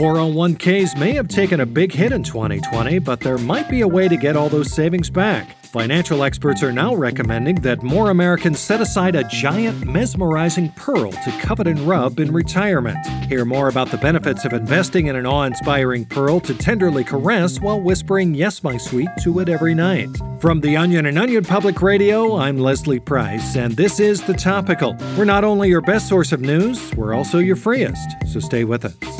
401ks may have taken a big hit in 2020, but there might be a way to get all those savings back. Financial experts are now recommending that more Americans set aside a giant, mesmerizing pearl to covet and rub in retirement. Hear more about the benefits of investing in an awe inspiring pearl to tenderly caress while whispering, Yes, my sweet, to it every night. From The Onion and Onion Public Radio, I'm Leslie Price, and this is The Topical. We're not only your best source of news, we're also your freest, so stay with us.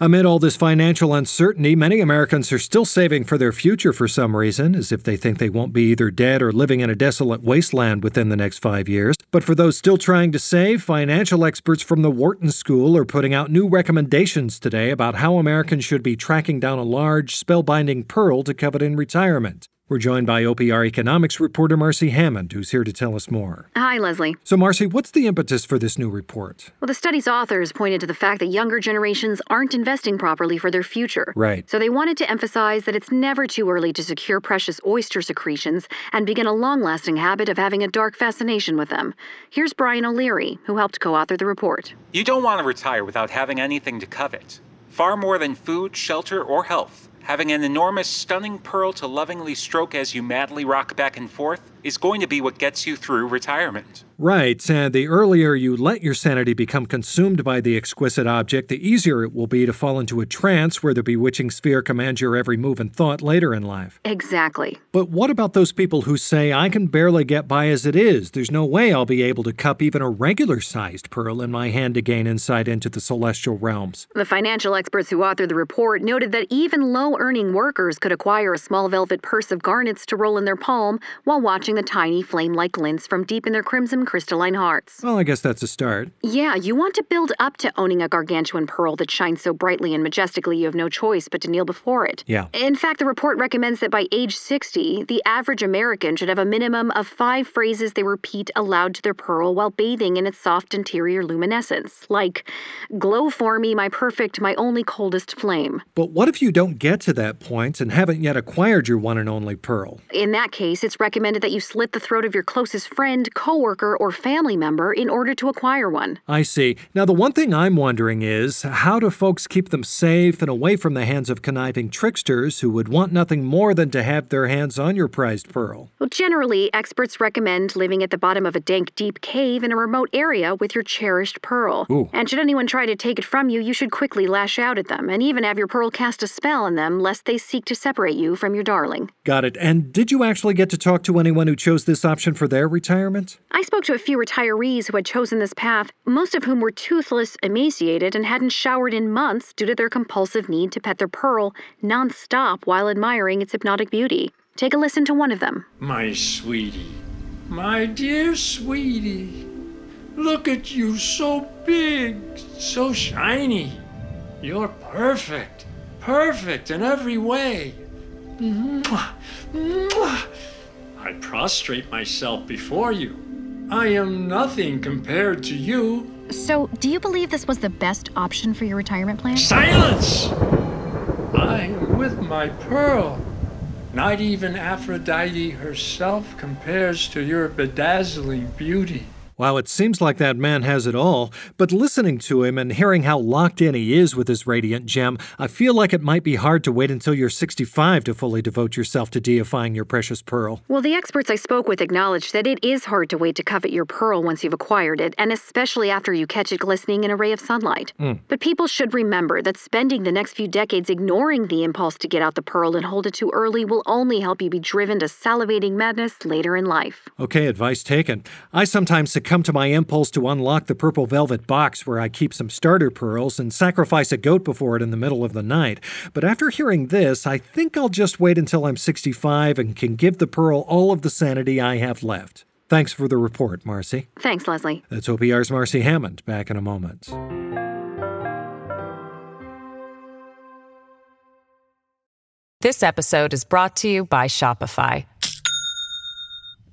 Amid all this financial uncertainty, many Americans are still saving for their future for some reason, as if they think they won't be either dead or living in a desolate wasteland within the next five years. But for those still trying to save, financial experts from the Wharton School are putting out new recommendations today about how Americans should be tracking down a large, spellbinding pearl to covet in retirement. We're joined by OPR economics reporter Marcy Hammond, who's here to tell us more. Hi, Leslie. So, Marcy, what's the impetus for this new report? Well, the study's authors pointed to the fact that younger generations aren't investing properly for their future. Right. So they wanted to emphasize that it's never too early to secure precious oyster secretions and begin a long lasting habit of having a dark fascination with them. Here's Brian O'Leary, who helped co author the report. You don't want to retire without having anything to covet. Far more than food, shelter, or health. Having an enormous, stunning pearl to lovingly stroke as you madly rock back and forth is going to be what gets you through retirement. Right, and the earlier you let your sanity become consumed by the exquisite object, the easier it will be to fall into a trance where the bewitching sphere commands your every move and thought later in life. Exactly. But what about those people who say, I can barely get by as it is? There's no way I'll be able to cup even a regular sized pearl in my hand to gain insight into the celestial realms. The financial experts who authored the report noted that even low earning workers could acquire a small velvet purse of garnets to roll in their palm while watching the tiny flame like glints from deep in their crimson crystalline hearts. Well, I guess that's a start. Yeah, you want to build up to owning a gargantuan pearl that shines so brightly and majestically you have no choice but to kneel before it. Yeah. In fact, the report recommends that by age 60, the average American should have a minimum of five phrases they repeat aloud to their pearl while bathing in its soft interior luminescence, like, Glow for me, my perfect, my only coldest flame. But what if you don't get to that point and haven't yet acquired your one and only pearl? In that case, it's recommended that you slit the throat of your closest friend, coworker, or family member in order to acquire one. I see. Now, the one thing I'm wondering is how do folks keep them safe and away from the hands of conniving tricksters who would want nothing more than to have their hands on your prized pearl? Well, generally, experts recommend living at the bottom of a dank, deep cave in a remote area with your cherished pearl. Ooh. And should anyone try to take it from you, you should quickly lash out at them and even have your pearl cast a spell on them lest they seek to separate you from your darling. Got it. And did you actually get to talk to anyone who chose this option for their retirement? I spoke to a few retirees who had chosen this path, most of whom were toothless, emaciated, and hadn't showered in months due to their compulsive need to pet their pearl nonstop while admiring its hypnotic beauty. Take a listen to one of them. My sweetie, my dear sweetie, look at you so big, so shiny. You're perfect, perfect in every way. Mwah, mwah. I prostrate myself before you. I am nothing compared to you. So, do you believe this was the best option for your retirement plan? Silence! I am with my pearl. Not even Aphrodite herself compares to your bedazzling beauty. Wow, it seems like that man has it all, but listening to him and hearing how locked in he is with his radiant gem, I feel like it might be hard to wait until you're 65 to fully devote yourself to deifying your precious pearl. Well, the experts I spoke with acknowledged that it is hard to wait to covet your pearl once you've acquired it, and especially after you catch it glistening in a ray of sunlight. Hmm. But people should remember that spending the next few decades ignoring the impulse to get out the pearl and hold it too early will only help you be driven to salivating madness later in life. Okay, advice taken. I sometimes succumb to my impulse to unlock the purple velvet box where I keep some starter pearls and sacrifice a goat before it in the middle of the night. But after hearing this, I think I'll just wait until I'm 65 and can give the pearl all of the sanity I have left. Thanks for the report, Marcy. Thanks, Leslie. That's OPR's Marcy Hammond. Back in a moment. This episode is brought to you by Shopify.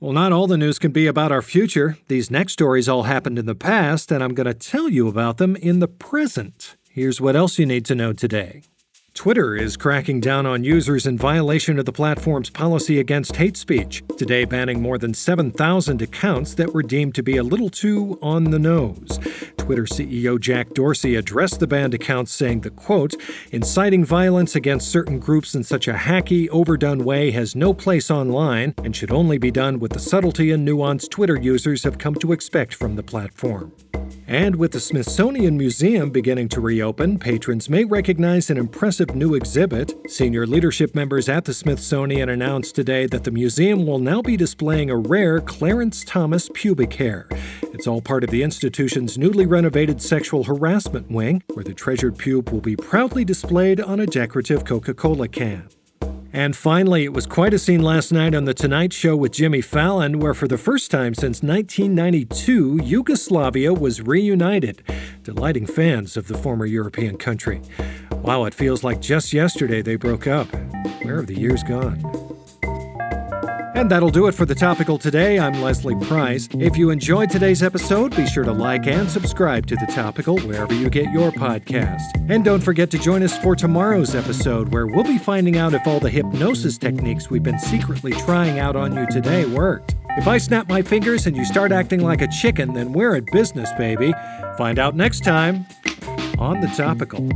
Well, not all the news can be about our future. These next stories all happened in the past, and I'm going to tell you about them in the present. Here's what else you need to know today. Twitter is cracking down on users in violation of the platform's policy against hate speech, today banning more than 7,000 accounts that were deemed to be a little too on the nose. Twitter CEO Jack Dorsey addressed the banned accounts saying the quote, inciting violence against certain groups in such a hacky, overdone way has no place online and should only be done with the subtlety and nuance Twitter users have come to expect from the platform. And with the Smithsonian Museum beginning to reopen, patrons may recognize an impressive new exhibit. Senior leadership members at the Smithsonian announced today that the museum will now be displaying a rare Clarence Thomas pubic hair. It's all part of the institution's newly renovated sexual harassment wing, where the treasured pube will be proudly displayed on a decorative Coca Cola can. And finally, it was quite a scene last night on The Tonight Show with Jimmy Fallon, where for the first time since 1992, Yugoslavia was reunited, delighting fans of the former European country. Wow, it feels like just yesterday they broke up. Where have the years gone? And that'll do it for the topical today. I'm Leslie Price. If you enjoyed today's episode, be sure to like and subscribe to the topical wherever you get your podcast. And don't forget to join us for tomorrow's episode, where we'll be finding out if all the hypnosis techniques we've been secretly trying out on you today worked. If I snap my fingers and you start acting like a chicken, then we're at business, baby. Find out next time on the topical.